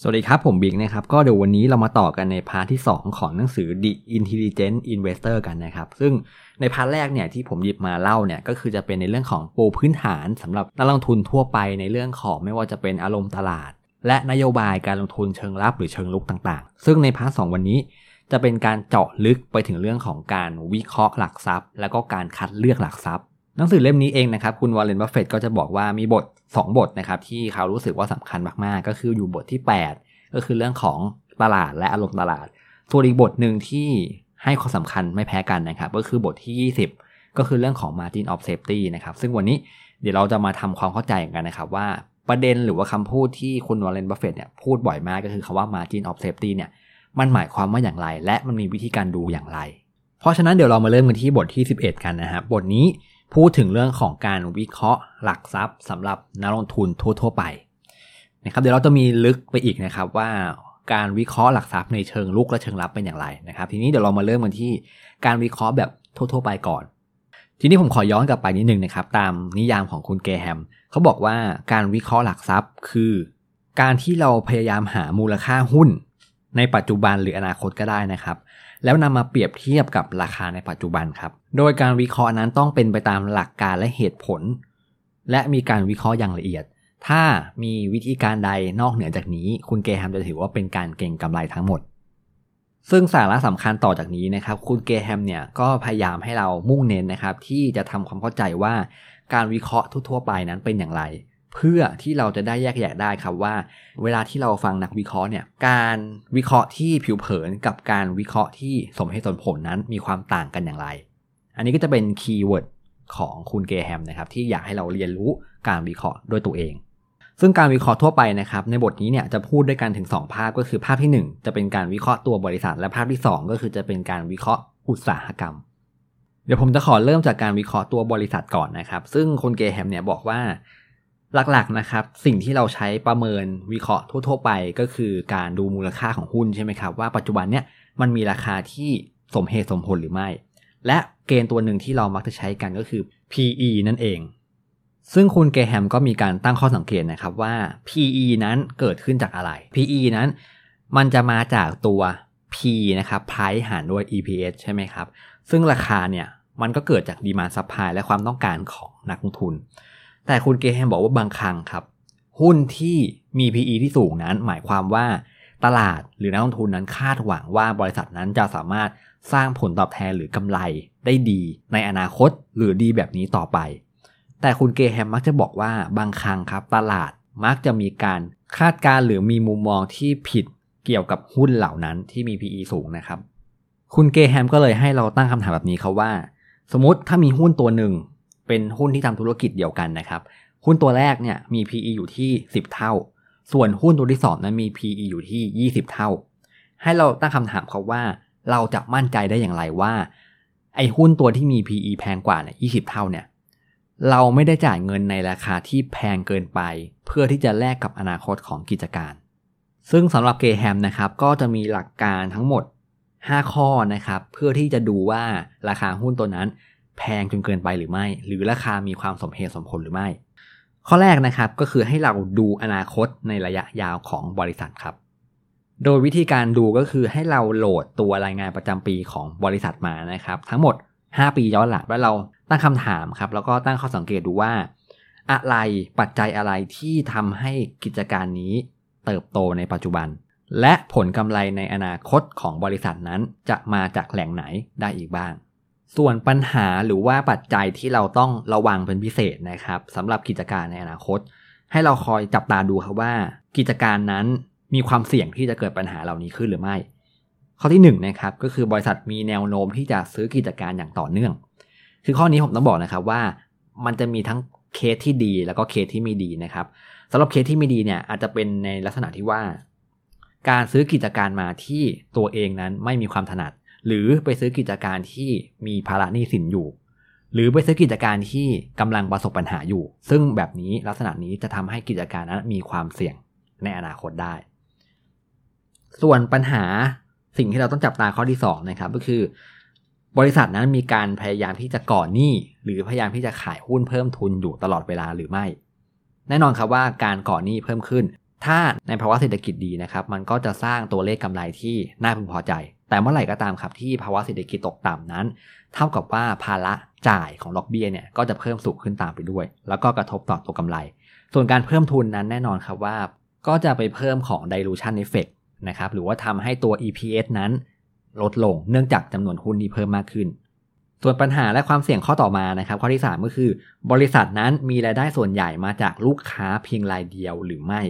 สวัสดีครับ ผมบิ๊กนะครับ ก็เดี๋ยววันนี้เรามาต่อกันใน part ที่ 2 ของหนังสือ The Intelligent Investor กันนะครับ ซึ่งใน part แรกเนี่ยที่ผมหยิบมาเล่าเนี่ยก็คือจะเป็นในเรื่องของปูพื้นฐานสำหรับนักลงทุนทั่วไปในเรื่องของไม่ว่าจะเป็นอารมณ์ตลาด และนโยบายการลงทุนเชิงรับหรือเชิงรุกต่างๆ ซึ่งใน part 2 วันนี้ จะเป็นการเจาะลึกไปถึงเรื่องของการวิเคราะห์หลักทรัพย์ แล้วก็การคัดเลือกหลักทรัพย์ หนังสือเล่มนี้เองนะครับ คุณ Warren Buffett ก็จะบอกว่ามีบท 2 บทนะครับ ที่เขารู้สึกว่าสำคัญมาก ๆ ก็คืออยู่บทที่ 8 ก็คือเรื่องของตลาดและอารมณ์ตลาดส่วนอีกบทหนึ่งที่ให้ความสำคัญไม่แพ้กันนะครับ ก็คือบทที่ 20 ก็คือเรื่องของ margin of safety นะครับ ซึ่งวันนี้เดี๋ยวเราจะมาทำความเข้าใจกันนะครับว่าประเด็นหรือว่าคำพูดที่คุณวอร์เรนบัฟเฟตต์เนี่ยพูดบ่อยมากก็คือคำว่า margin of safety เนี่ยมันหมายความว่าอย่างไร และมันมีวิธีการดูอย่างไร เพราะฉะนั้นเดี๋ยวเรามาเริ่มกันที่บทที่ 11 กันนะครับบทนี้ พูดถึงเรื่องของการวิเคราะห์หลักทรัพย์สำหรับนักลงทุนทั่ว ๆ ไปนะครับเดี๋ยวเราจะมีลึกไปอีกนะครับว่าการวิเคราะห์หลักทรัพย์ในเชิงลุกและเชิงรับเป็นอย่างไรนะครับทีนี้เดี๋ยวเรามาเริ่มกันที่การวิเคราะห์แบบทั่ว ๆ ไปก่อน ทีนี้ผมขอย้อนกลับไปนิดนึงนะครับตามนิยามของคุณเกแฮมเขาบอกว่าการวิเคราะห์หลักทรัพย์ คือ การที่เราพยายามหามูลค่าหุ้น ในปัจจุบันหรืออนาคตก็ได้นะครับ แล้วนำมาเปรียบเทียบกับราคาในปัจจุบันครับ โดยการวิเคราะห์นั้นต้องเป็นไปตามหลักการและเหตุผล และมีการวิเคราะห์อย่างละเอียด ถ้ามีวิธีการใดนอกเหนือจากนี้ คุณเกแฮมจะถือว่าเป็นการเก่งกำไรทั้งหมด ซึ่งสาระสำคัญต่อจากนี้นะครับ คุณเกแฮมเนี่ยก็พยายามให้เรามุ่งเน้นนะครับ ที่จะทำความเข้าใจว่าการวิเคราะห์ทั่วไปนั้นเป็นอย่างไร เพื่อที่เราจะได้แยกแยะได้ครับว่า เวลาที่เราฟังนักวิเคราะห์เนี่ยการวิเคราะห์ที่ผิวเผินกับการวิเคราะห์ที่สมเหตุสมผลนั้นมีความต่างกันอย่างไร อันนี้ก็จะเป็น keyword ของคุณเกรแฮมนะครับที่อยากให้เราเรียนรู้การวิเคราะห์ด้วยตัวเอง ซึ่งการวิเคราะห์ทั่วไปนะครับในบทนี้เนี่ยจะพูดด้วยกันถึง 2 ภาพก็คือภาพที่ 1 จะเป็นการวิเคราะห์ตัวบริษัท และภาพที่ 2 ก็คือจะเป็นการวิเคราะห์อุตสาหกรรม เดี๋ยวผมจะขอเริ่มจากการวิเคราะห์ตัวบริษัทก่อนนะครับ ซึ่งคุณเกรแฮมเนี่ยบอกว่า หลักๆนะครับสิ่งที่เราใช้ประเมินวิเคราะห์ทั่ว ๆ ไปก็คือการดูมูลค่าของหุ้นใช่ไหมครับว่าปัจจุบันเนี่ยมันมีราคาที่สมเหตุสมผลหรือไม่ และเกณฑ์ตัวหนึ่งที่เรามักจะใช้กันก็คือ PE นั่นเอง ซึ่งคุณเกแฮมก็มีการตั้งข้อสังเกตนะครับว่า PE นั้นเกิดขึ้นจากอะไร PE นั้นมันจะมาจากตัว P นะครับ Price หารด้วย EPS ใช่ไหมครับ ซึ่งราคาเนี่ยมันก็เกิดจาก demand supply และความต้องการของนักลงทุน แต่คุณเกรแฮมบอกว่าบางครั้งครับ หุ้นที่มี PE ที่สูงนั้น หมายความว่าตลาดหรือนักลงทุนนั้นคาดหวังว่าบริษัทนั้นจะสามารถสร้างผลตอบแทนหรือกำไรได้ดีในอนาคตหรือดีแบบนี้ต่อไป แต่คุณเกรแฮมมักจะบอกว่าบางครั้งครับตลาดมักจะมีการคาดการณ์หรือมีมุมมองที่ผิดเกี่ยวกับหุ้นเหล่านั้นที่มี PE สูงนะครับ คุณเกแฮมก็เลยให้เราตั้งคำถามแบบนี้ครับว่า สมมติถ้ามีหุ้นตัวหนึ่ง เป็นหุ้นที่ทำธุรกิจเดียวกันนะครับ หุ้นตัวแรกเนี่ยมี PE อยู่ที่ 10 เท่า ส่วนหุ้นตัวที่2นั้นมี PE อยู่ที่ 20 เท่า ให้เราตั้งคำถามครับว่า เราจะมั่นใจได้อย่างไรว่า ไอ้หุ้นตัวที่มี PE แพงกว่าเนี่ย20เท่าเนี่ยเราไม่ได้จ่ายเงินในราคาที่แพงเกินไป เพื่อที่จะแลกกับอนาคตของกิจการ ซึ่งสำหรับเกแฮมนะครับก็จะมีหลักการทั้งหมด 5 ข้อนะครับ เพื่อที่จะดูว่าราคาหุ้นตัวนั้น แพงจนเกินไปหรือไม่ หรือราคามีความสมเหตุสมผลหรือไม่ ข้อแรกนะครับก็คือให้เราดูอนาคตในระยะยาวของบริษัทครับ โดยวิธีการดูก็คือให้เราโหลดตัวรายงานประจำปีของบริษัทมานะครับ ทั้งหมด 5 ปีย้อนหลังแล้วเราตั้งคำถามครับแล้วก็ตั้งข้อสังเกตดูว่า อะไรปัจจัยอะไรที่ทำให้กิจการนี้เติบโตในปัจจุบัน และผลกำไรในอนาคตของบริษัทนั้นจะมาจากแหล่งไหนได้อีกบ้าง ส่วนปัญหาหรือว่าปัจจัยที่เราต้องระวังเป็นพิเศษนะครับสำหรับกิจการในอนาคต ให้เราคอยจับตาดูครับว่า กิจการนั้นมีความเสี่ยงที่จะเกิดปัญหาเหล่านี้ขึ้นหรือไม่ ข้อที่1นนะครับก็คือบริษัทมีแนวโน้มที่จะซื้อกิจการอย่างต่อเนื่อง คือข้อนี้ผมต้องบอกนะครับว่า มันจะมีทั้งเคสที่ดี แล้วก็เคสที่ไม่ดีนะครับสำหรับเคสที่ไม่ดีเนี่ยอาจจะเป็นในลักษณะที่ว่า การซื้อกิจการมาที่ตัวเองนั้นไม่มีความถนัด หรือไปซื้อกิจการที่มีภาระหนี้สินอยู่ หรือไปซื้อกิจการที่กำลังประสบปัญหาอยู่ ซึ่งแบบนี้ลักษณะนี้จะทำให้กิจการนั้นมีความเสี่ยงในอนาคตได้ ส่วนปัญหาสิ่งที่เราต้องจับตาข้อที่2นะครับก็คือบริษัทนั้นมีการพยายามที่จะก่อหนี้หรือพยายามที่จะขายหุ้นเพิ่มทุนอยู่ตลอดเวลาหรือไม่ แน่นอนครับว่าการก่อหนี้เพิ่มขึ้น ถ้าในภาวะเศรษฐกิจดีนะครับ มันก็จะสร้างตัวเลขกำไรที่น่าพึงพอใจ แต่เมื่อไหร่ก็ตามครับที่ภาวะเศรษฐกิจตกต่ำนั้น เท่ากับว่าภาระจ่ายของดอกเบี้ยเนี่ยก็จะเพิ่มสูงขึ้นตามไปด้วย แล้วก็กระทบต่อตัวกำไร ส่วนการเพิ่มทุนนั้นแน่นอนครับว่า ก็จะไปเพิ่มของ dilution effect นะครับหรือว่าทำให้ตัว EPS นั้น ลดลงเนื่องจากจำนวนหุ้นที่เพิ่มมากขึ้น ส่วนปัญหาและความเสี่ยงข้อต่อมานะครับข้อที่ 3 ก็คือ บริษัทนั้นมีรายได้ส่วนใหญ่มาจากลูกค้าเพียงรายเดียวหรือไม่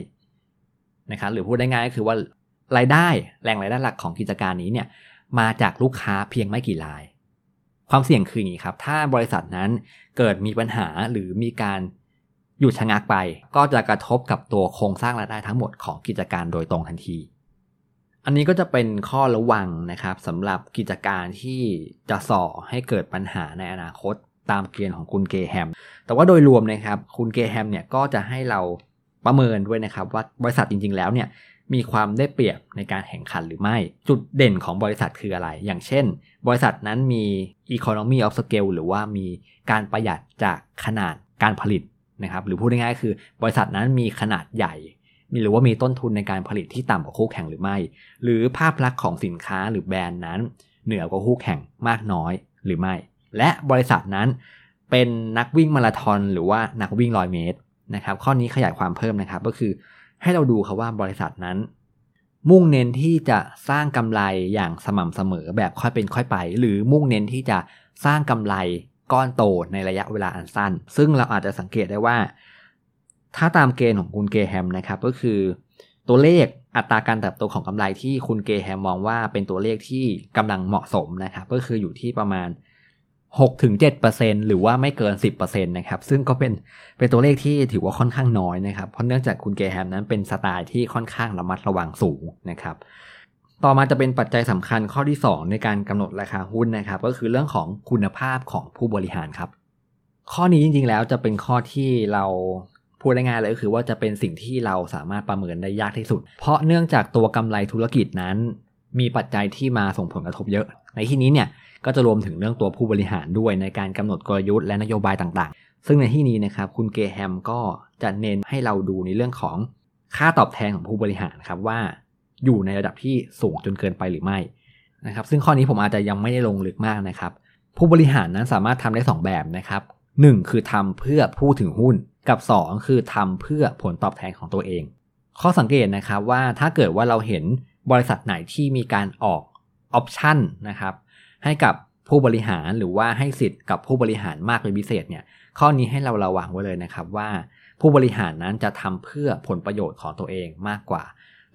นะครับหรือพูดได้ง่ายก็คือว่า รายได้แหล่งรายได้หลักของกิจการนี้เนี่ยมาจากลูกค้าเพียงไม่กี่ราย ความเสี่ยงคืออย่างนี้ครับ ถ้าบริษัทนั้นเกิดมีปัญหาหรือมีการหยุดชะงักไป ก็จะกระทบกับตัวโครงสร้างรายได้ทั้งหมดของกิจการโดยตรงทันที อันนี้ก็จะเป็นข้อระวังนะครับสำหรับกิจการที่จะส่อให้เกิดปัญหาในอนาคตตามเกณฑ์ของคุณเกแฮม แต่ว่าโดยรวมนะครับ คุณเกแฮมเนี่ยก็จะให้เราประเมินด้วยนะครับ ว่าบริษัทจริงๆแล้วเนี่ย มีความได้เปรียบในการแข่งขันหรือไม่ จุดเด่นของบริษัทคืออะไร อย่างเช่น บริษัทนั้นมี economy of scale หรือว่ามีการประหยัดจากขนาดการผลิตนะครับ หรือพูดง่ายๆคือ บริษัทนั้นมีขนาดใหญ่ มีหรือว่ามีต้นทุนในการผลิตที่ต่ำกว่าคู่แข่งหรือไม่ หรือภาพลักษณ์ของสินค้าหรือแบรนด์นั้น เหนือกว่าคู่แข่งมากน้อยหรือไม่ และบริษัทนั้นเป็นนักวิ่งมาราธอนหรือว่านักวิ่งร้อยเมตรนะครับ ข้อนี้ขยายความเพิ่มนะครับก็คือ ให้เราดูครับว่าบริษัทนั้น มุ่งเน้นที่จะสร้างกำไรอย่างสม่ำเสมอแบบค่อยเป็นค่อยไป หรือมุ่งเน้นที่จะสร้างกำไรก้อนโตในระยะเวลาอันสั้น ซึ่งเราอาจจะสังเกตได้ว่า ถ้าตามเกณฑ์ของคุณเกแฮมนะครับก็คือ ตัวเลขอัตราการเติบโตของกำไรที่คุณเกแฮมมองว่าเป็นตัวเลขที่กำลังเหมาะสมนะครับก็คืออยู่ที่ประมาณ 6-7%หรือว่าไม่เกิน 10%นะครับ ซึ่งก็เป็นเป็นตัวเลขที่ถือว่าค่อนข้างน้อยนะครับ เพราะเนื่องจากคุณเกแฮมนั้นเป็นสไตล์ที่ค่อนข้างระมัดระวังสูงนะครับ ต่อมาจะเป็นปัจจัยสำคัญข้อที่ 2 ในการกำหนดราคาหุ้นนะครับ ก็คือเรื่องของคุณภาพของผู้บริหารครับ ข้อนี้จริงๆแล้วจะเป็นข้อที่เราพูดได้ง่ายเลยก็คือว่าจะเป็นสิ่งที่เราสามารถประเมินได้ยากที่สุด เพราะเนื่องจากตัวกำไรธุรกิจนั้น มีปัจจัยที่มาส่งผลกระทบเยอะ ในที่นี้เนี่ยก็จะรวมถึงเรื่องตัวผู้บริหารด้วยในการกำหนดกลยุทธ์และนโยบายต่างๆ ซึ่งในที่นี้นะครับคุณเกแฮมก็จะเน้นให้เราดูในเรื่องของค่าตอบแทนของผู้บริหารครับว่า อยู่ในระดับที่สูงจนเกินไปหรือไม่นะครับซึ่งข้อนี้ผมอาจจะยังไม่ได้ลงลึกมากนะครับ ผู้บริหารนั้นสามารถทำได้ 2 แบบนะครับ 1 คือทำเพื่อผู้ถือหุ้นกับ 2 คือทำเพื่อผลตอบแทนของตัวเอง ข้อสังเกตนะครับว่าถ้าเกิดว่าเราเห็น บริษัทไหนที่มีการออกออปชันนะครับให้กับผู้บริหารหรือว่าให้สิทธิ์กับผู้บริหารมากเป็นพิเศษเนี่ยข้อนี้ให้เราระวังไว้เลยนะครับว่าผู้บริหารนั้นจะทำเพื่อผลประโยชน์ของตัวเองมากกว่า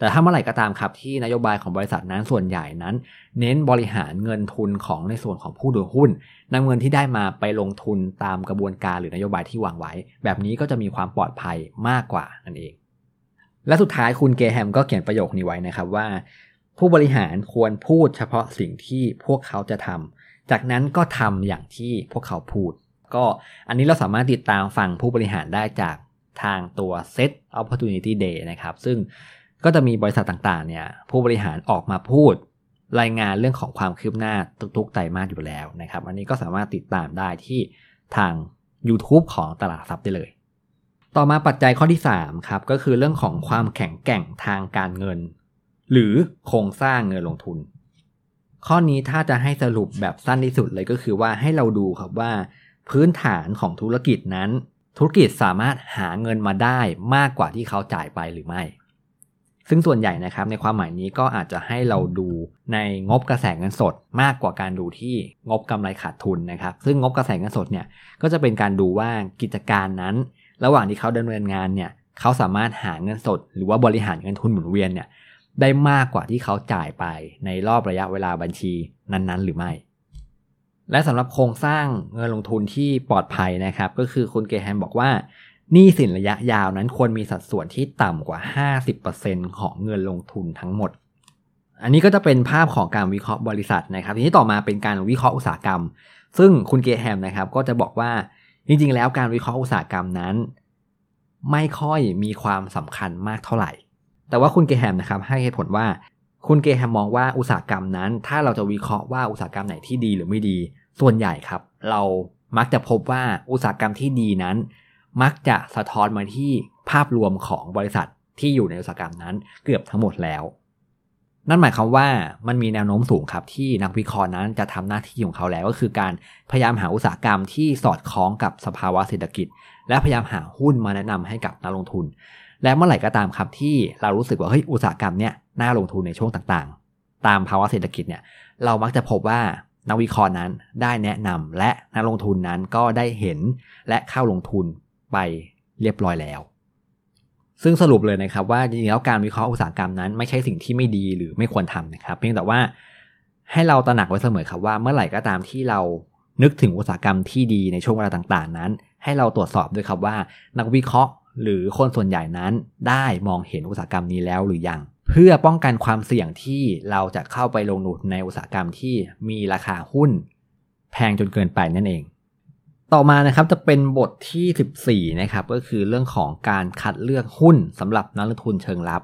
แต่ถ้าเมื่อไหร่ก็ตามครับที่นโยบายของบริษัทนั้นส่วนใหญ่นั้น เน้นบริหารเงินทุนของในส่วนของผู้ถือหุ้นนำเงินที่ได้มาไปลงทุนตามกระบวนการหรือนโยบายที่วางไว้ แบบนี้ก็จะมีความปลอดภัยมากกว่านั่นเอง และสุดท้ายคุณเกแฮมก็เขียนประโยคนี้ไว้นะครับว่า ผู้บริหารควรพูดเฉพาะสิ่งที่พวกเขาจะทำจากนั้นก็ทำอย่างที่พวกเขาพูด ก็อันนี้เราสามารถติดตามฟังผู้บริหารได้จากทางตัว Set Opportunity Day นะครับ ซึ่งก็จะมีบริษัทต่างๆเนี่ยผู้บริหารออกมาพูดรายงานเรื่องของความคืบหน้าทุกๆไตรมาสอยู่แล้วนะครับ อันนี้ก็สามารถติดตามได้ที่ทาง YouTube ของตลาดทรัพย์ได้เลย ต่อมาปัจจัยข้อที่3ครับก็คือเรื่องของความแข็งแกร่งทางการเงิน หรือโครงสร้างเงินลงทุน ข้อนี้ถ้าจะให้สรุปแบบสั้นที่สุดเลยก็คือว่าให้เราดูครับว่า พื้นฐานของธุรกิจนั้น ธุรกิจสามารถหาเงินมาได้มากกว่าที่เขาจ่ายไปหรือไม่ ซึ่งส่วนใหญ่นะครับในความหมายนี้ก็อาจจะให้เราดูในงบกระแสเงินสดมากกว่าการดูที่งบกำไรขาดทุนนะครับ ซึ่งงบกระแสเงินสดเนี่ยก็จะเป็นการดูว่ากิจการนั้น ระหว่างที่เขาดำเนินงานเนี่ยเขาสามารถหาเงินสด หรือว่าบริหารเงินทุนหมุนเวียนเนี่ยได้มากกว่าที่เขาจ่ายไปในรอบระยะเวลาบัญชีนั้นๆ หรือไม่ และสำหรับโครงสร้างเงินลงทุนที่ปลอดภัยนะครับ ก็คือคุณเกแฮมบอกว่าหนี้สินระยะยาวนั้นควรมีสัดส่วนที่ต่ำกว่า 50%ของเงินลงทุนทั้งหมด อันนี้ก็จะเป็นภาพของการวิเคราะห์บริษัทนะครับ ทีนี้ต่อมาเป็นการวิเคราะห์อุตสาหกรรม ซึ่งคุณเกแฮมนะครับก็จะบอกว่า จริงๆ แล้วการวิเคราะห์อุตสาหกรรมนั้น ไม่ค่อยมีความสำคัญมากเท่าไหร่ แต่ว่าคุณเกแฮมนะครับ ให้เหตุผลว่า คุณเกแฮมมองว่าอุตสาหกรรมนั้น ถ้าเราจะวิเคราะห์ว่าอุตสาหกรรมไหนที่ดีหรือไม่ดี ส่วนใหญ่ครับ เรามักจะพบว่าอุตสาหกรรมที่ดีนั้น มักจะสะท้อนมาที่ภาพรวมของบริษัทที่อยู่ในอุตสาหกรรมนั้นเกือบทั้งหมดแล้ว นั่นหมายความว่ามันมีแนวโน้มสูงครับที่นักวิเคราะห์นั้นจะทำหน้าที่ของเขาแล้วก็คือการพยายามหาอุตสาหกรรมที่สอดคล้องกับสภาวะเศรษฐกิจ และพยายามหาหุ้นมาแนะนำให้กับนักลงทุน และเมื่อไหร่ก็ตามครับที่เรารู้สึกว่าเฮ้ยอุตสาหกรรมเนี้ยน่าลงทุนในช่วงต่างๆ ตามภาวะเศรษฐกิจเนี่ยเรามักจะพบว่านักวิเคราะห์นั้นได้แนะนำและนักลงทุนนั้นก็ได้เห็นและเข้าลงทุนไปเรียบร้อยแล้ว ซึ่งสรุปเลยนะครับว่าจริงๆแล้วการวิเคราะห์อุตสาหกรรมนั้น ไม่ใช่สิ่งที่ไม่ดีหรือไม่ควรทำนะครับ เพียงแต่ว่าให้เราตระหนักไว้เสมอครับว่าเมื่อไหร่ก็ตามที่เรานึกถึงอุตสาหกรรมที่ดีในช่วงเวลาต่างๆ นั้น ให้เราตรวจสอบด้วยครับว่า นักวิเคราะห์หรือคนส่วนใหญ่นั้นได้มองเห็นอุตสาหกรรมนี้แล้วหรือยัง เพื่อป้องกันความเสี่ยงที่เราจะเข้าไปลงทุนในอุตสาหกรรมที่มีราคาหุ้น แพงจนเกินไปนั่นเอง ต่อมานะครับจะเป็นบทที่ 14 นะครับก็คือเรื่องของการคัดเลือกหุ้นสำหรับนักลงทุนเชิงลับ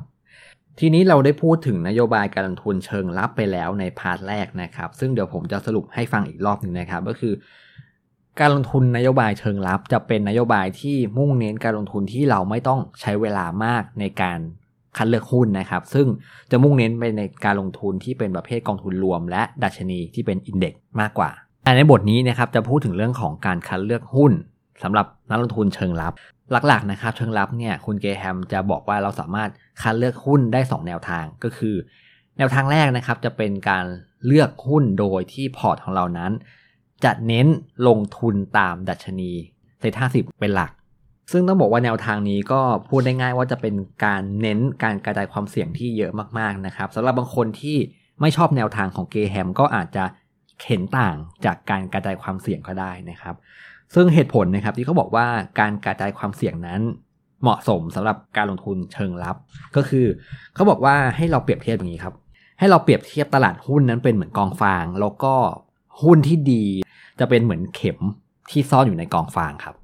ทีนี้เราได้พูดถึงนโยบายการลงทุนเชิงลับไปแล้วในพาร์ทแรกนะครับ ซึ่งเดี๋ยวผมจะสรุปให้ฟังอีกรอบหนึ่งนะครับ ก็คือ การลงทุนนโยบายเชิงลับ จะเป็นนโยบายที่มุ่งเน้นการลงทุนที่เราไม่ต้องใช้เวลามากในการคัดเลือกหุ้นนะครับ ซึ่งจะมุ่งเน้นไปในการลงทุนที่เป็นประเภทกองทุนรวม และดัชนีที่เป็นอินเด็กซ์มากกว่า แต่ในบทนี้นะครับจะพูดถึงเรื่องของการคัดเลือกหุ้นสำหรับนักลงทุนเชิงลับ หลักๆนะครับเชิงลับเนี่ยคุณเกแฮมจะบอกว่าเราสามารถคัดเลือกหุ้นได้ 2 แนวทางก็คือ แนวทางแรกนะครับจะเป็นการเลือกหุ้นโดยที่พอร์ตของเรานั้น จะเน้นลงทุนตามดัชนีเซ็ตห้าสิบเป็นหลัก ซึ่งต้องบอกว่าแนวทางนี้ก็พูดได้ง่ายว่าจะเป็นการเน้นการกระจายความเสี่ยงที่เยอะมากๆนะครับสำหรับบางคนที่ไม่ชอบแนวทางของเกแฮมก็อาจจะ เห็นต่างจากการกระจายความเสี่ยงก็ได้นะครับ ซึ่งเหตุผลนะครับที่เขาบอกว่าการกระจายความเสี่ยงนั้น เหมาะสมสำหรับการลงทุนเชิงลับ ก็คือเขาบอกว่าให้เราเปรียบเทียบอย่างนี้ครับ ให้เราเปรียบเทียบตลาดหุ้นนั้นเป็นเหมือนกองฟาง แล้วก็หุ้นที่ดีจะเป็นเหมือนเข็มที่ซ่อนอยู่ในกองฟางครับ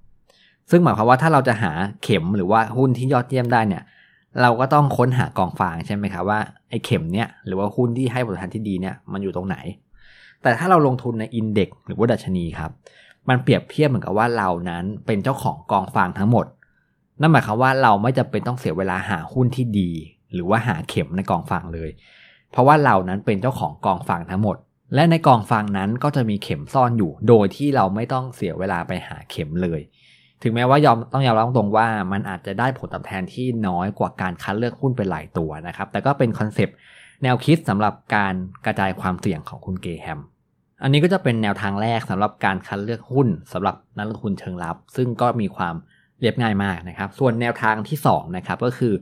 ซึ่งหมายความว่าถ้าเราจะหาเข็มหรือว่าหุ้นที่ยอดเยี่ยมได้เนี่ย เราก็ต้องค้นหากองฟางใช่ไหมครับว่าไอ้เข็มเนี่ยหรือว่าหุ้นที่ให้ผลตอบแทนที่ดีเนี่ยมันอยู่ตรงไหน แต่ถ้าเราลงทุนในอินเด็กหรือว่าดัชนีครับ มันเปรียบเทียบเหมือนกับว่าเรานั้นเป็นเจ้าของกองฟางทั้งหมด นั่นหมายความว่าเราไม่จำเป็นต้องเสียเวลาหาหุ้นที่ดี หรือว่าหาเข็มในกองฟางเลย เพราะว่าเรานั้นเป็นเจ้าของกองฟางทั้งหมด และในกองฟางนั้นก็จะมีเข็มซ่อนอยู่ โดยที่เราไม่ต้องเสียเวลาไปหาเข็มเลย ถึงแม้ว่ายอมต้องยอมรับตรงว่ามันอาจจะได้ผลตอบแทนที่น้อยกว่าการคัดเลือกหุ้นเป็นหลายตัวนะครับ แต่ก็เป็นคอนเซปต์แนวคิดสำหรับการกระจายความเสี่ยงของคุณเกแฮม อันนี้ก็จะเป็นแนวทางแรกสำหรับการคัดเลือกหุ้นสำหรับนักลงทุนเชิงลับ ซึ่งก็มีความเรียบง่ายมากนะครับ ส่วนแนวทางที่2นะครับก็คือ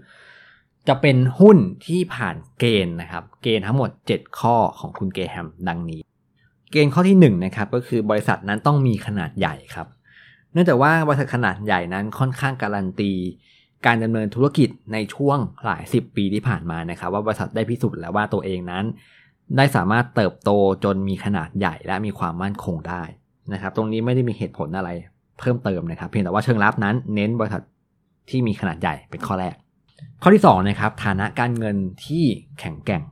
จะเป็นหุ้นที่ผ่านเกณฑ์นะครับ เกณฑ์ทั้งหมด 7 ข้อของคุณเกแฮมดังนี้ เกณฑ์ข้อที่1นะครับก็คือบริษัทนั้นต้องมีขนาดใหญ่ครับ เนื่องจากว่าบริษัทขนาดใหญ่นั้นค่อนข้างการันตีการดำเนินธุรกิจในช่วงหลายสิบปีที่ผ่านมานะครับ ว่าบริษัทได้พิสูจน์แล้วว่าตัวเองนั้น ได้สามารถเติบโตจนมีขนาดใหญ่และมีความมั่นคงได้นะครับ ตรงนี้ไม่ได้มีเหตุผลอะไรเพิ่มเติมนะครับ เพียงแต่ว่าเชิงลับนั้นเน้นบริษัทที่มีขนาดใหญ่เป็นข้อแรก ข้อที่2นะครับฐานะการเงินที่แข็งแกร่ง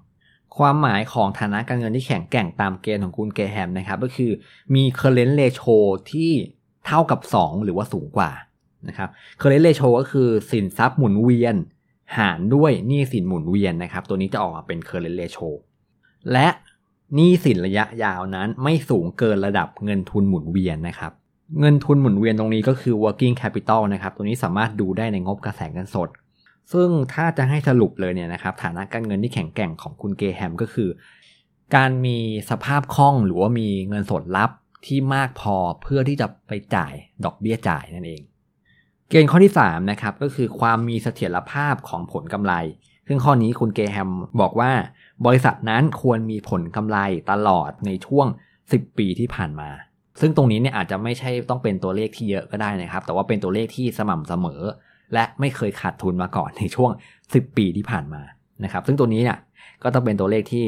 ความหมายของฐานะการเงินที่แข็งแกร่งตามเกณฑ์ของคุณเกแฮมนะครับ ก็คือมี current ratio ที่เท่ากับ 2 หรือว่าสูงกว่านะครับ current ratio ก็คือสินทรัพย์หมุนเวียน หารด้วยหนี้สินหมุนเวียนนะครับ ตัวนี้จะออกมาเป็น current ratio และหนี้สินระยะยาวนั้นไม่สูงเกินระดับเงินทุนหมุนเวียนนะครับ เงินทุนหมุนเวียนตรงนี้ก็คือ working capital นะครับ ตัวนี้สามารถดูได้ในงบกระแสเงินสด ซึ่งถ้าจะให้สรุปเลยเนี่ยนะครับ ฐานะการเงินที่แข็งแกร่งของคุณเกแฮมก็คือ การมีสภาพคล่องหรือว่ามีเงินสดลับที่มากพอเพื่อที่จะไปจ่ายดอกเบี้ยจ่ายนั่นเอง เกณฑ์ข้อที่3นะครับก็คือความมีเสถียรภาพของผลกำไร ซึ่งข้อนี้คุณเกแฮมบอกว่า บริษัทนั้นควรมีผลกำไรตลอดในช่วง 10 ปีที่ผ่านมา ซึ่งตรงนี้เนี่ยอาจจะไม่ใช่ต้องเป็นตัวเลขที่เยอะก็ได้นะครับ แต่ว่าเป็นตัวเลขที่สม่ำเสมอ และไม่เคยขาดทุนมาก่อนในช่วง 10 ปีที่ผ่านมานะครับ ซึ่งตัวนี้เนี่ยก็ต้องเป็นตัวเลขที่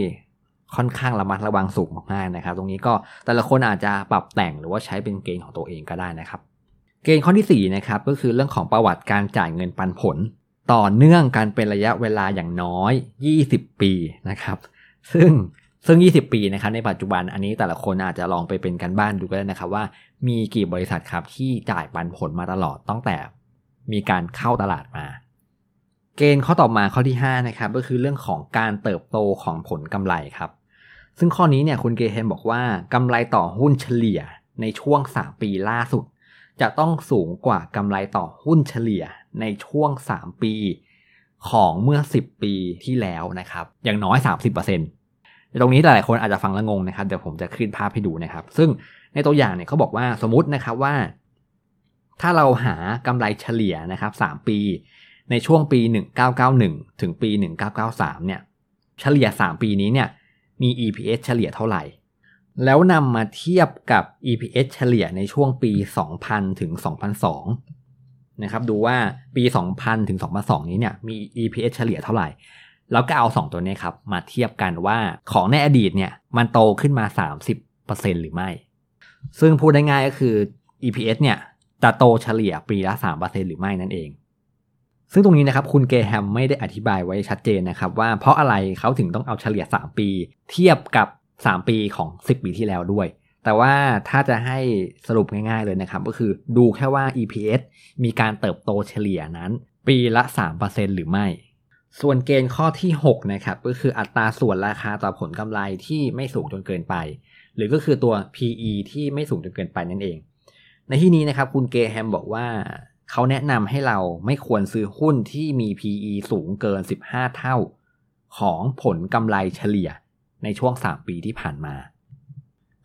ค่อนข้างระมัดระวังสูงมากๆนะครับ ตรงนี้ก็แต่ละคนอาจจะปรับแต่งหรือว่าใช้เป็นเกณฑ์ของตัวเองก็ได้นะครับ เกณฑ์ข้อที่4นะครับก็คือเรื่องของประวัติการจ่ายเงินปันผล ต่อเนื่องกันเป็นระยะเวลาอย่างน้อย 20 ปีนะครับ ซึ่งซึ่ง 20 ปีนะครับในปัจจุบันอันนี้แต่ละคนอาจจะลองไปเป็นกันบ้านดูก็ได้นะครับว่ามีกี่บริษัทครับที่จ่ายปันผลมาตลอดตั้งแต่มีการเข้าตลาดมา เกณฑ์ข้อต่อมาข้อที่5นะครับก็คือเรื่องของการเติบโตของผลกำไรครับ ซึ่งข้อนี้เนี่ยคุณเกเฮมบอกว่ากำไรต่อหุ้นเฉลี่ยในช่วง 3 ปีล่าสุด จะต้องสูงกว่ากำไรต่อหุ้นเฉลี่ย ในช่วง 3 ปีของเมื่อ 10 ปีที่แล้วนะครับ อย่างน้อย 30%ตรงนี้หลายๆคนอาจจะฟังแล้วงงนะครับเดี๋ยวผมจะขึ้นภาพให้ดูนะครับ ซึ่งในตัวอย่างเนี่ยเขาบอกว่าสมมตินะครับว่า ถ้าเราหากำไรเฉลี่ยนะครับ 3 ปี ในช่วงปี 1991 ถึงปี 1993 เนี่ย เฉลี่ย 3 ปีนี้เนี่ยมี EPS เฉลี่ยเท่าไหร่ แล้วนำมาเทียบกับ EPS เฉลี่ยในช่วงปี 2000 ถึง 2002 นะครับดูว่าปี 2000 ถึง 2002 นี้เนี่ยมี EPS เฉลี่ยเท่าไหร่ แล้วก็เอา 2 ตัวนี้ครับมาเทียบกันว่าของในอดีตเนี่ยมันโตขึ้นมา 30%หรือไม่ ซึ่งพูดได้ง่ายก็คือ EPS เนี่ยจะโตเฉลี่ยปีละ 3%หรือไม่นั่นเอง ซึ่งตรงนี้นะครับคุณเกแฮมไม่ได้อธิบายไว้ชัดเจนนะครับว่าเพราะอะไรเขาถึงต้องเอาเฉลี่ย 3 ปี เทียบกับ 3 ปีของ 10 ปีที่แล้วด้วย แต่ว่าถ้าจะให้สรุปง่ายๆเลยนะครับ ก็คือดูแค่ว่า EPS มีการเติบโตเฉลี่ยนั้น ปีละ 3%หรือไม่ ส่วนเกณฑ์ข้อที่ 6 นะครับ ก็คืออัตราส่วนราคาต่อผลกำไรที่ไม่สูงจนเกินไป หรือก็คือตัว PE ที่ไม่สูงจนเกินไปนั่นเอง ในที่นี้นะครับคุณเกแฮมบอกว่าเขาแนะนำให้เราไม่ควรซื้อหุ้นที่มี PE สูงเกิน 15 เท่า ของผลกำไรเฉลี่ยในช่วง 3 ปีที่ผ่านมา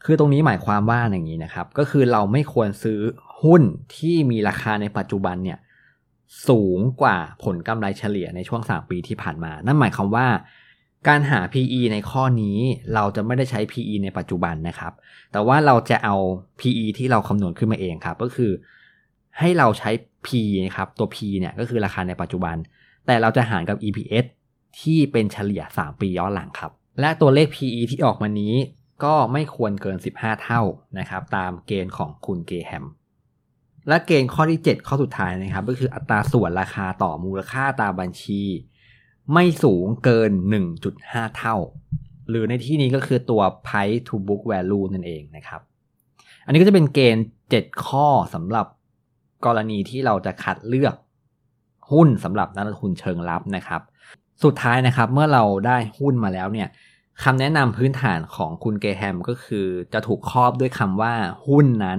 คือตรงนี้หมายความว่าอย่างนี้นะครับ ก็คือเราไม่ควรซื้อหุ้นที่มีราคาในปัจจุบันเนี่ยสูงกว่าผลกำไรเฉลี่ยในช่วง 3 ปีที่ผ่านมา นั่นหมายความว่า การหา PE ในข้อนี้เราจะไม่ได้ใช้ PE ในปัจจุบันนะครับ แต่ว่าเราจะเอา PE ที่เราคำนวณขึ้นมาเองครับ ก็คือ ให้เราใช้ P นะครับตัว P เนี่ยก็คือราคาในปัจจุบัน แต่เราจะหารกับ EPS ที่เป็นเฉลี่ย 3 ปีย้อนหลังครับ และตัวเลข PE ที่ออกมานี้ ก็ไม่ควรเกิน 15 เท่านะครับ ตามเกณฑ์ของคุณเกแฮม และเกณฑ์ข้อที่ 7 ข้อสุดท้ายนะครับ ก็คืออัตราส่วนราคาต่อมูลค่าตามบัญชี ไม่สูงเกิน 1.5 เท่า หรือในที่นี้ก็คือตัว price to book value นั่นเองนะครับ อันนี้ก็จะเป็นเกณฑ์ 7 ข้อสำหรับกรณีที่เราจะคัดเลือกหุ้นสำหรับนักลงทุนเชิงลับนะครับ สุดท้ายนะครับเมื่อเราได้หุ้นมาแล้วเนี่ย คำแนะนำพื้นฐานของคุณเกแฮมก็คือจะถูกครอบด้วยคำว่าหุ้นนั้น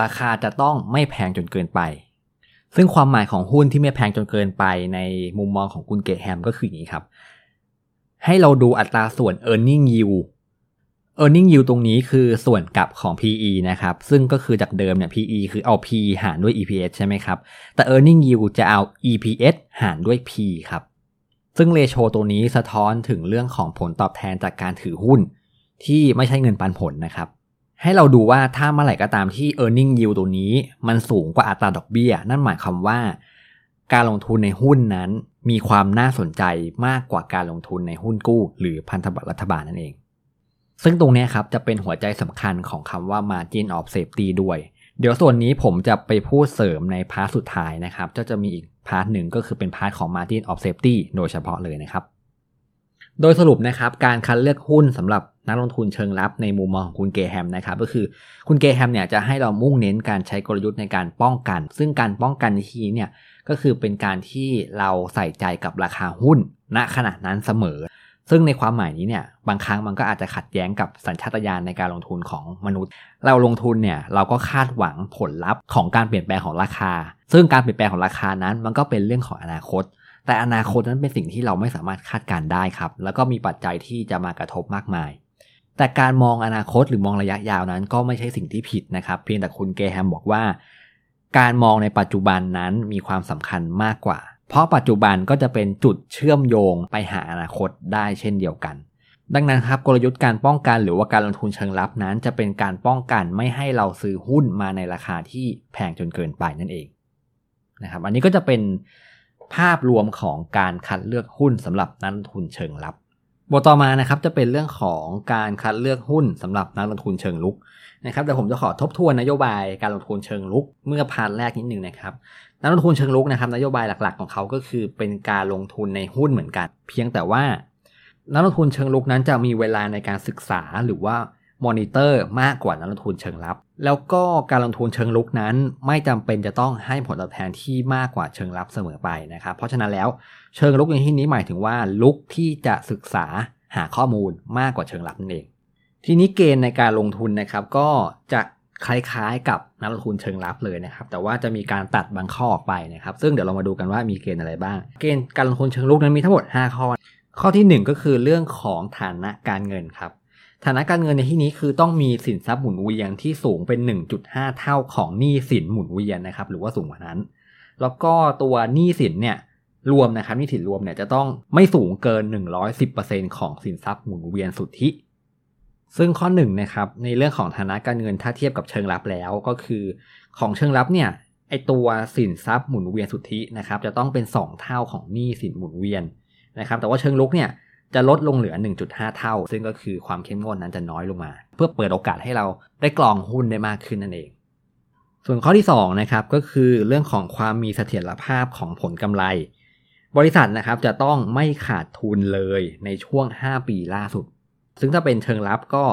ราคาจะต้องไม่แพงจนเกินไป ซึ่งความหมายของหุ้นที่ไม่แพงจนเกินไปในมุมมองของคุณเกแฮมก็คืออย่างนี้ครับ ให้เราดูอัตราส่วน e a r n i n g yield earning yield ตรงนี้คือส่วนกลับของ PE นะครับ ซึ่งก็คือจากเดิมเนี่ย PE คือเอา P หารด้วย EPS ใช่ไหมครับ แต่ earning yield จะเอา EPS หารด้วย P ครับ ซึ่งเลโชตัวนี้สะท้อนถึงเรื่องของผลตอบแทนจากการถือหุ้น ที่ไม่ใช่เงินปันผลนะครับ ให้เราดูว่าถ้าเมื่อไหร่ก็ตามที่ earning yield ตัวนี้ มันสูงกว่าอัตราดอกเบี้ย นั่นหมายความว่า การลงทุนในหุ้นนั้น มีความน่าสนใจมากกว่าการลงทุนในหุ้นกู้ หรือพันธบัตรรัฐบาลนั่นเอง ซึ่งตรงนี้ครับจะเป็นหัวใจสำคัญของคำว่า margin of safety ด้วย เดี๋ยวส่วนนี้ผมจะไปพูดเสริมใน part สุดท้ายนะครับจะจะมีอีก part หนึ่งก็คือเป็น part ของ margin of safety โดยเฉพาะเลยนะครับ โดยสรุปนะครับการคัดเลือกหุ้นสำหรับนักลงทุนเชิงรับในมุมมองของคุณเกรแฮมนะครับก็คือคุณเกรแฮมเนี่ยจะให้เรามุ่งเน้นการใช้กลยุทธ์ในการป้องกัน ซึ่งการป้องกันที่เนี่ยก็คือเป็นการที่เราใส่ใจกับราคาหุ้นณขณะนั้นเสมอ ซึ่งในความหมายนี้เนี่ยบางครั้งมันก็อาจจะขัดแย้งกับสัญชาตญาณในการลงทุนของมนุษย์ เราลงทุนเนี่ยเราก็คาดหวังผลลัพธ์ของการเปลี่ยนแปลงของราคา ซึ่งการเปลี่ยนแปลงของราคานั้น มันก็เป็นเรื่องของอนาคต แต่อนาคตนั้นเป็นสิ่งที่เราไม่สามารถคาดการได้ครับ แล้วก็มีปัจจัยที่จะมากระทบมากมาย แต่การมองอนาคตหรือมองระยะยาวนั้น ก็ไม่ใช่สิ่งที่ผิดนะครับเพียงแต่คุณเกแฮมบอกว่า การมองในปัจจุบันนั้นมีความสำคัญมากกว่า เพราะปัจจุบันก็จะเป็นจุดเชื่อมโยงไปหาอนาคตได้เช่นเดียวกัน ดังนั้นครับกลยุทธ์การป้องกันหรือว่าการลงทุนเชิงรับนั้น จะเป็นการป้องกันไม่ให้เราซื้อหุ้นมาในราคาที่แพงจนเกินไปนั่นเองนะครับอันนี้ก็จะเป็นภาพรวมของการคัดเลือกหุ้นสำหรับนักลงทุนเชิงรับบทต่อมานะครับจะเป็นเรื่องของการคัดเลือกหุ้นสำหรับนักลงทุนเชิงรุกนะครับเดี๋ยวผมจะขอทบทวนนโยบายการลงทุนเชิงรุกเมื่อ part แรกนิดนึงนะครับ นักลงทุนเชิงรุกนะครับนโยบายหลักๆ ของเขาก็คือเป็นการลงทุนในหุ้นเหมือนกัน เพียงแต่ว่านักลงทุนเชิงลุกนั้นจะมีเวลาในการศึกษาหรือว่ามอนิเตอร์มากกว่านักลงทุนเชิงลับ แล้วก็การลงทุนเชิงลุกนั้น ไม่จำเป็นจะต้องให้ผลตอบแทนที่มากกว่าเชิงลับเสมอไปนะครับ เพราะฉะนั้นแล้วเชิงลุกในที่นี้หมายถึงว่าลุกที่จะศึกษาหาข้อมูลมากกว่าเชิงลับนั่นเอง ทีนี้เกณฑ์ในการลงทุนนะครับก็จะ คล้ายๆ กับนักลงทุนเชิงลับเลยนะครับ แต่ว่าจะมีการตัดบางข้อออกไปนะครับ ซึ่งเดี๋ยวเรามาดูกันว่ามีเกณฑ์อะไรบ้าง เกณฑ์การลงทุนเชิงลุกนั้นมีทั้งหมด 5 ข้อ ข้อที่ 1 ก็คือเรื่องของฐานะการเงินครับ ฐานะการเงินในที่นี้คือต้องมีสินทรัพย์หมุนเวียนที่สูงเป็น 1.5 เท่าของหนี้สินหมุนเวียนนะครับ หรือว่าสูงกว่านั้น แล้วก็ตัวหนี้สินเนี่ยรวมนะครับหนี้สินรวมเนี่ยจะต้องไม่สูงเกิน 110%ของสินทรัพย์หมุนเวียนสุทธิ ซึ่งข้อหนึ่งนะครับในเรื่องของฐานะการเงินถ้าเทียบกับเชิงลับแล้วก็คือ ของเชิงลับเนี่ยไอตัวสินทรัพย์หมุนเวียนสุทธินะครับจะต้องเป็น 2 เท่าของหนี้สินหมุนเวียนนะครับแต่ว่าเชิงลุกเนี่ยจะลดลงเหลือ 1.5 เท่า ซึ่งก็คือความเข้มงวดนั้นจะน้อยลงมา เพื่อเปิดโอกาสให้เราได้กรองหุ้นได้มากขึ้นนั่นเอง ส่วนข้อที่2นะครับก็คือเรื่องของความมีเสถียรภาพของผลกำไร บริษัทนะครับจะต้องไม่ขาดทุนเลยในช่วง 5 ปีล่าสุด ซึ่งถ้าเป็นเชิงลับก็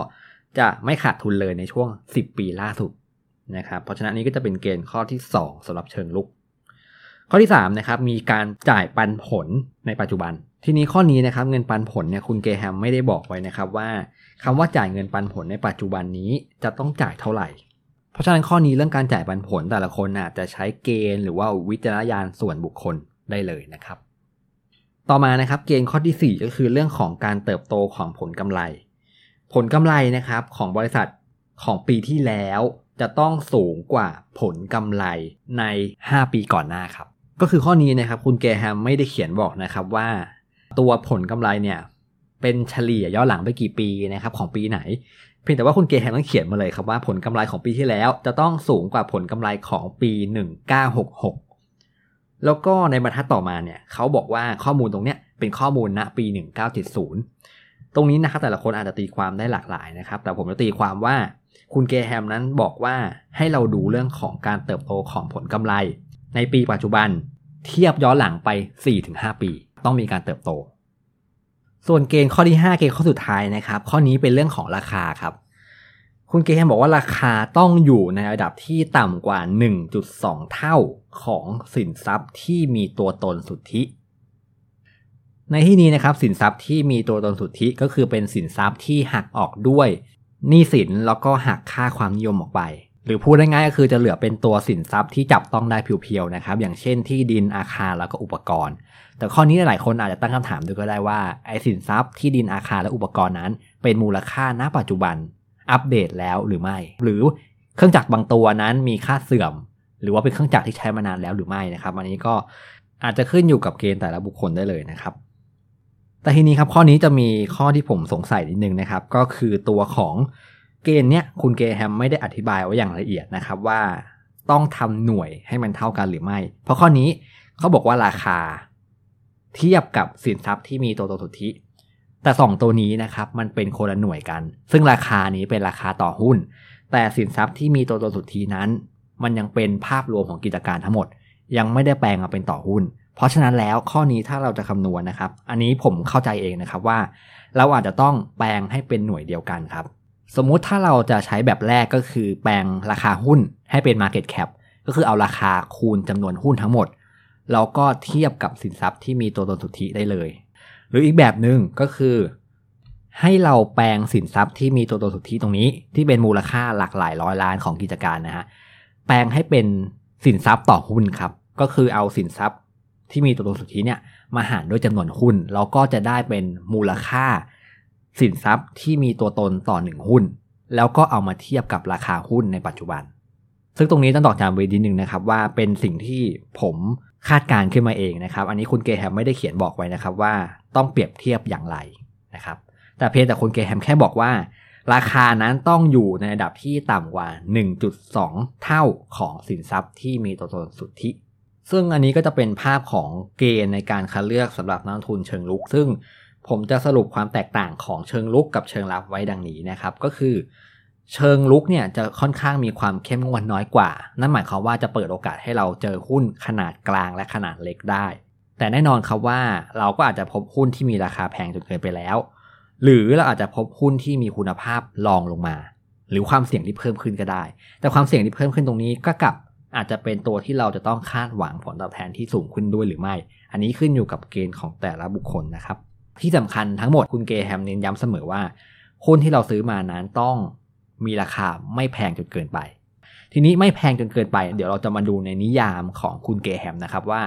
จะไม่ขาดทุนเลยในช่วง 10 ปีล่าสุดนะครับ เพราะฉะนั้นนี้ก็จะเป็นเกณฑ์ข้อที่ 2สำหรับเชิงลุก ข้อที่3นะครับมีการจ่ายปันผลในปัจจุบัน ทีนี้ข้อนี้นะครับเงินปันผลเนี่ยคุณเกแฮมไม่ได้บอกไว้นะครับว่าคำว่าจ่ายเงินปันผลในปัจจุบันนี้จะต้องจ่ายเท่าไหร่ เพราะฉะนั้นข้อนี้เรื่องการจ่ายปันผลแต่ละคนอาจจะใช้เกณฑ์หรือว่าวิจารณญาณส่วนบุคคลได้เลยนะครับ ต่อมานะครับเกณฑ์ข้อที่ 4 ก็คือเรื่องของการเติบโตของผลกำไร ผลกำไรนะครับของบริษัทของปีที่แล้วจะต้องสูงกว่าผลกำไรใน 5 ปีก่อนหน้าครับ ก็คือข้อนี้นะครับคุณแกแฮมไม่ได้เขียนบอกนะครับว่า ตัวผลกำไรเนี่ยเป็นเฉลี่ยย้อนหลังไปกี่ปีนะครับของปีไหน เพียงแต่ว่าคุณเกแฮมต้องเขียนมาเลยครับว่าผลกำไรของปีที่แล้วจะต้องสูงกว่าผลกำไรของปี 1966 แล้วก็ในบรรทัดต่อมาเนี่ยเขาบอกว่าข้อมูลตรงเนี้ยเป็นข้อมูลณปี 1970 ตรงนี้นะครับแต่ละคนอาจจะตีความได้หลากหลายนะครับ แต่ผมจะตีความว่าคุณเกแฮมนั้นบอกว่าให้เราดูเรื่องของการเติบโตของผลกำไร ในปีปัจจุบันเทียบย้อนหลังไป 4-5 ปี ต้องมีการเติบโต ส่วนเกณฑ์ข้อที่ 5 เกณฑ์ข้อสุดท้ายนะครับ ข้อนี้เป็นเรื่องของราคาครับ คุณเกแฮมบอกว่าราคาต้องอยู่ในระดับที่ต่ำกว่า 1.2 เท่า ของสินทรัพย์ที่มีตัวตนสุทธิ ในที่นี้นะครับสินทรัพย์ที่มีตัวตนสุทธิก็คือเป็นสินทรัพย์ที่หักออกด้วยหนี้สินแล้วก็หักค่าความนิยมออกไป หรือพูดง่ายๆก็คือจะเหลือเป็นตัวสินทรัพย์ที่จับต้องได้เพียวๆนะครับ อย่างเช่นที่ดินอาคารแล้วก็อุปกรณ์ แต่ข้อนี้หลายคนอาจจะตั้งคำถามดูก็ได้ว่าไอ้สินทรัพย์ที่ดินอาคารและอุปกรณ์นั้น เป็นมูลค่าณปัจจุบันอัปเดตแล้วหรือไม่ หรือเครื่องจักรบางตัวนั้นมีค่าเสื่อม หรือว่าเป็นเครื่องจักรที่ใช้มานานแล้วหรือไม่นะครับอันนี้ก็อาจจะขึ้นอยู่กับเกณฑ์แต่ละบุคคลได้เลยนะครับ แต่ทีนี้ครับข้อนี้จะมีข้อที่ผมสงสัยนิดนึงนะครับ ก็คือตัวของเกณฑ์เนี้ยคุณเกแฮมไม่ได้อธิบายไว้อย่างละเอียดนะครับว่าต้องทำหน่วยให้มันเท่ากันหรือไม่ เพราะข้อนี้เขาบอกว่าราคาเทียบกับสินทรัพย์ที่มีตัวตนสุทธิ แต่สองตัวนี้นะครับมันเป็นคนละหน่วยกัน ซึ่งราคานี้เป็นราคาต่อหุ้น แต่สินทรัพย์ที่มีตัวตนสุทธินั้น มันยังเป็นภาพรวมของกิจการทั้งหมด ยังไม่ได้แปลงมาเป็นต่อหุ้น เพราะฉะนั้นแล้วข้อนี้ถ้าเราจะคำนวณนะครับ อันนี้ผมเข้าใจเองนะครับว่า เราอาจจะต้องแปลงให้เป็นหน่วยเดียวกันครับ สมมุติถ้าเราจะใช้แบบแรกก็คือ แปลงราคาหุ้นให้เป็น Market Cap ก็คือเอาราคาคูณจำนวนหุ้นทั้งหมดแล้วก็เทียบกับสินทรัพย์ที่มีตัวตนสุทธิได้เลย หรืออีกแบบหนึ่งก็คือ ให้เราแปลงสินทรัพย์ที่มีตัวตนสุทธิตรงนี้ ที่เป็นมูลค่าหลักหลายร้อยล้านของกิจการนะฮะ แปลงให้เป็นสินทรัพย์ต่อหุ้นครับ ก็คือเอาสินทรัพย์ที่มีตัวตนสุทธิเนี่ยมาหารด้วยจำนวนหุ้น แล้วก็จะได้เป็นมูลค่า สินทรัพย์ที่มีตัวตนต่อหนึ่งหุ้น แล้วก็เอามาเทียบกับราคาหุ้นในปัจจุบัน ซึ่งตรงนี้ต้องตอกจำไว้นิดนึงนะครับ ว่าเป็นสิ่งที่ผมคาดการขึ้นมาเองนะครับ อันนี้คุณเกแฮมไม่ได้เขียนบอกไว้นะครับว่าต้องเปรียบเทียบอย่างไรนะครับ แต่เพียงแต่คุณเกแฮมแค่บอกว่า ราคานั้นต้องอยู่ในระดับที่ต่ำกว่า 1.2 เท่าของสินทรัพย์ที่มีตัวตนสุทธิ ซึ่งอันนี้ก็จะเป็นภาพของเกณฑ์ในการคัดเลือกสำหรับนักทุนเชิงลุก ซึ่งผมจะสรุปความแตกต่างของเชิงลุกกับเชิงรับไว้ดังนี้นะครับ ก็คือ เชิงลุกเนี่ยจะค่อนข้างมีความเข้มงวดน้อยกว่า นั่นหมายความว่าจะเปิดโอกาสให้เราเจอหุ้นขนาดกลางและขนาดเล็กได้ แต่แน่นอนครับว่าเราก็อาจจะพบหุ้นที่มีราคาแพงจนเกินไปแล้ว หรือเราอาจจะพบหุ้นที่มีคุณภาพรองลงมา หรือความเสี่ยงที่เพิ่มขึ้นก็ได้ แต่ความเสี่ยงที่เพิ่มขึ้นตรงนี้ก็กับอาจจะเป็นตัวที่เราจะต้องคาดหวังผลตอบแทนที่สูงขึ้นด้วยหรือไม่ อันนี้ขึ้นอยู่กับเกณฑ์ของแต่ละบุคคลนะครับ ที่สำคัญทั้งหมดคุณเกแฮมเน้นย้ำเสมอว่าหุ้นที่เราซื้อมานั้นต้องมีราคาไม่แพงจนเกินไป ทีนี้ไม่แพงจนเกินไป เดี๋ยวเราจะมาดูในนิยามของคุณเกแฮมนะครับว่า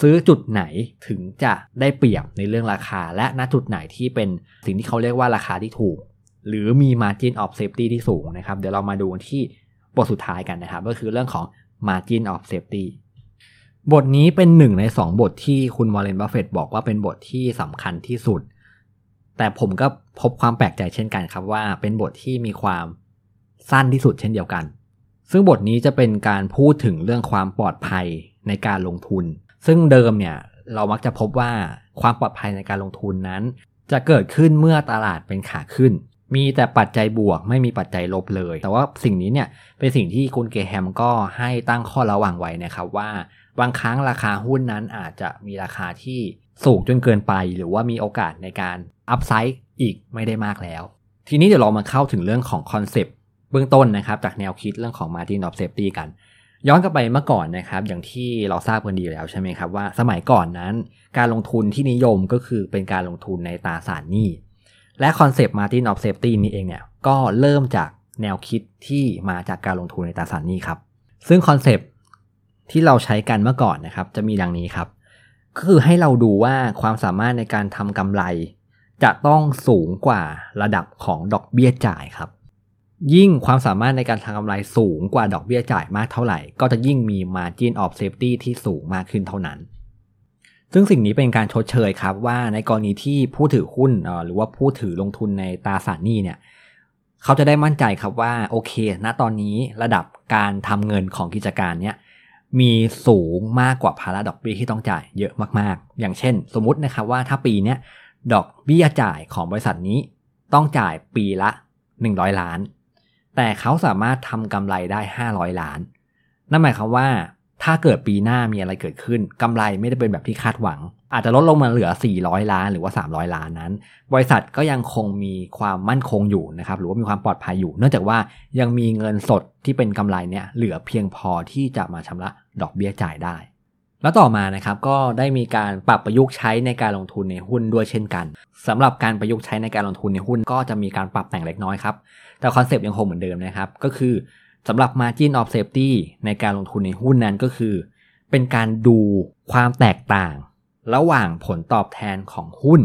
ซื้อจุดไหนถึงจะได้เปรียบในเรื่องราคา และณจุดไหนที่เป็นสิ่งที่เขาเรียกว่าราคาที่ถูก หรือมี margin of safety ที่สูงนะครับ เดี๋ยวเรามาดูที่บทสุดท้ายกันนะครับ ก็คือเรื่องของ margin of safety บทนี้เป็นหนึ่งในสองบทที่คุณวอร์เรนบัฟเฟตต์บอกว่าเป็นบทที่สำคัญที่สุด แต่ผมก็พบความแปลกใจเช่นกันครับว่าเป็นบทที่มีความสั้นที่สุดเช่นเดียวกัน ซึ่งบทนี้จะเป็นการพูดถึงเรื่องความปลอดภัยในการลงทุน ซึ่งเดิมเนี่ยเรามักจะพบว่าความปลอดภัยในการลงทุนนั้น จะเกิดขึ้นเมื่อตลาดเป็นขาขึ้น มีแต่ปัจจัยบวกไม่มีปัจจัยลบเลย แต่ว่าสิ่งนี้เนี่ยเป็นสิ่งที่คุณเกแฮมก็ให้ตั้งข้อระวังไว้นะครับว่าบางครั้งราคาหุ้นนั้นอาจจะมีราคาที่สูงจนเกินไป หรือว่ามีโอกาสในการอัพไซด์อีกไม่ได้มากแล้ว ทีนี้เดี๋ยวเรามาเข้าถึงเรื่องของ concept เบื้องต้นนะครับ จากแนวคิดเรื่องของ Margin of Safety กัน ย้อนกลับไปเมื่อก่อนนะครับ อย่างที่เราทราบกันดีแล้วใช่ไหมครับว่าสมัยก่อนนั้น การลงทุนที่นิยมก็คือเป็นการลงทุนในตราสารหนี้ และคอนเซปต์ Margin of Safety นี้เองเนี่ยก็เริ่มจากแนวคิดที่มาจากการลงทุนในตราสารหนี้ครับ ซึ่ง concept ที่เราใช้กันเมื่อก่อนนะครับ จะมีดังนี้ครับ ก็คือให้เราดูว่าความสามารถในการทำกำไร จะต้องสูงกว่าระดับของดอกเบี้ยจ่ายครับ ยิ่งความสามารถในการทำกำไรสูงกว่าดอกเบี้ยจ่ายมากเท่าไหร่ ก็จะยิ่งมี margin of safety ที่สูงมากขึ้นเท่านั้น ซึ่งสิ่งนี้เป็นการชดเชยครับว่าในกรณีที่ผู้ถือหุ้นหรือว่าผู้ถือลงทุนในตราสารหนี้เนี่ยเขาจะได้มั่นใจครับว่าโอเค ณตอนนี้ระดับการทำเงินของกิจการเนี่ยมีสูงมากกว่าภาระดอกเบี้ยที่ต้องจ่ายเยอะมากๆ อย่างเช่น สมมตินะครับว่าถ้าปีนี้ดอกเบี้ยจ่ายของบริษัทนี้ต้องจ่ายปีละ 100 ล้าน แต่เขาสามารถทำกำไรได้ 500 ล้าน นั่นหมายความว่าถ้าเกิดปีหน้ามีอะไรเกิดขึ้นกำไรไม่ได้เป็นแบบที่คาดหวัง อาจจะลดลงมาเหลือ 400 ล้านหรือว่า 300 ล้านนั้น บริษัทก็ยังคงมีความมั่นคงอยู่นะครับหรือว่ามีความปลอดภัยอยู่ เนื่องจากว่ายังมีเงินสดที่เป็นกำไรเนี่ยเหลือเพียงพอที่จะมาชำระดอกเบี้ยจ่ายได้ แล้วต่อมานะครับก็ได้มีการปรับประยุกต์ใช้ในการลงทุนในหุ้นด้วยเช่นกันสำหรับการประยุกต์ใช้ในการลงทุนในหุ้นก็จะมีการปรับแต่งเล็กน้อยครับ แต่คอนเซปต์ยังคงเหมือนเดิมนะครับ ก็คือสำหรับ margin of safety ในการลงทุนในหุ้นนั้นก็คือ เป็นการดูความแตกต่าง ระหว่างผลตอบแทนของหุ้น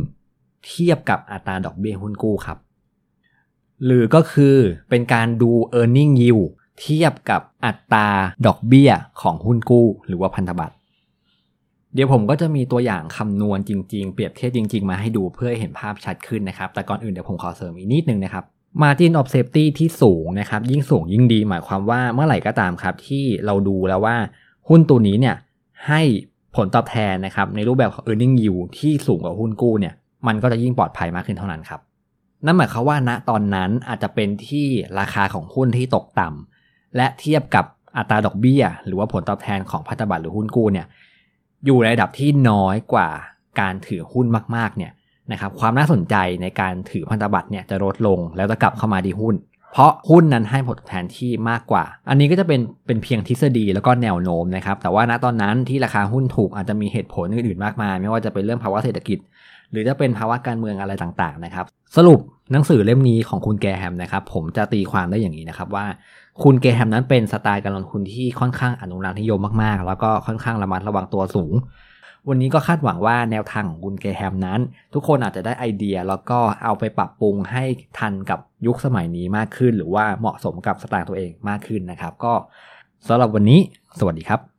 เทียบกับอัตราดอกเบี้ยหุ้นกู้ครับ หรือก็คือเป็นการดู e a r n i n g yield เทียบกับอัตราดอกเบี้ยของหุ้นกู้ หรือว่าพันธบัตร เดี๋ยวผมก็จะมีตัวอย่างคำนวณจริง ๆ เปรียบเทียบจริง ๆ มาให้ดูเพื่อให้เห็นภาพชัดขึ้นนะครับ แต่ก่อนอื่นเดี๋ยวผมขอเสริมอีกนิดนึงนะครับ Margin of Safety ที่สูงนะครับ ยิ่งสูงยิ่งดีหมายความว่าเมื่อไหร่ก็ตามครับ ที่เราดูแล้วว่าหุ้นตัวนี้เนี่ยให้ผลตอบแทนนะครับในรูปแบบของ earning yield ที่สูงกว่าหุ้นกู้เนี่ยมันก็จะยิ่งปลอดภัยมากขึ้นเท่านั้นครับนั่นหมายความว่าณตอนนั้นอาจจะเป็นที่ราคาของหุ้นที่ตกต่ำและเทียบกับอัตราดอกเบี้ย หรือว่าผลตอบแทนของพันธบัตรหรือหุ้นกู้เนี่ย อยู่ในระดับที่น้อยกว่าการถือหุ้นมากๆเนี่ยนะครับความน่าสนใจในการถือพันธบัตรเนี่ยจะลดลงแล้วจะกลับเข้ามาที่หุ้น เพราะหุ้นนั้นให้ผลแทนที่มากกว่า อันนี้ก็จะเป็นเป็นเพียงทฤษฎีแล้วก็แนวโน้มนะครับ แต่ว่าณตอนนั้นที่ราคาหุ้นถูกอาจจะมีเหตุผลอื่นๆมากมาย ไม่ว่าจะเป็นเรื่องภาวะเศรษฐกิจ หรือจะเป็นภาวะการเมืองอะไรต่างๆนะครับ สรุปหนังสือเล่มนี้ของคุณแกแฮมนะครับ ผมจะตีความได้อย่างนี้นะครับว่า คุณเกแฮมนั้นเป็นสไตล์การลงทุนที่ค่อนข้างอนุรักษ์นิยมมากๆ แล้วก็ค่อนข้างระมัดระวังตัวสูง วันนี้ก็คาดหวังว่าแนวทางของคุณเกแฮมนั้น ทุกคนอาจจะได้ไอเดียแล้วก็เอาไปปรับปรุงให้ทันกับยุคสมัยนี้มากขึ้น หรือว่าเหมาะสมกับสไตล์ตัวเองมากขึ้นนะครับ ก็สำหรับวันนี้ สวัสดีครับ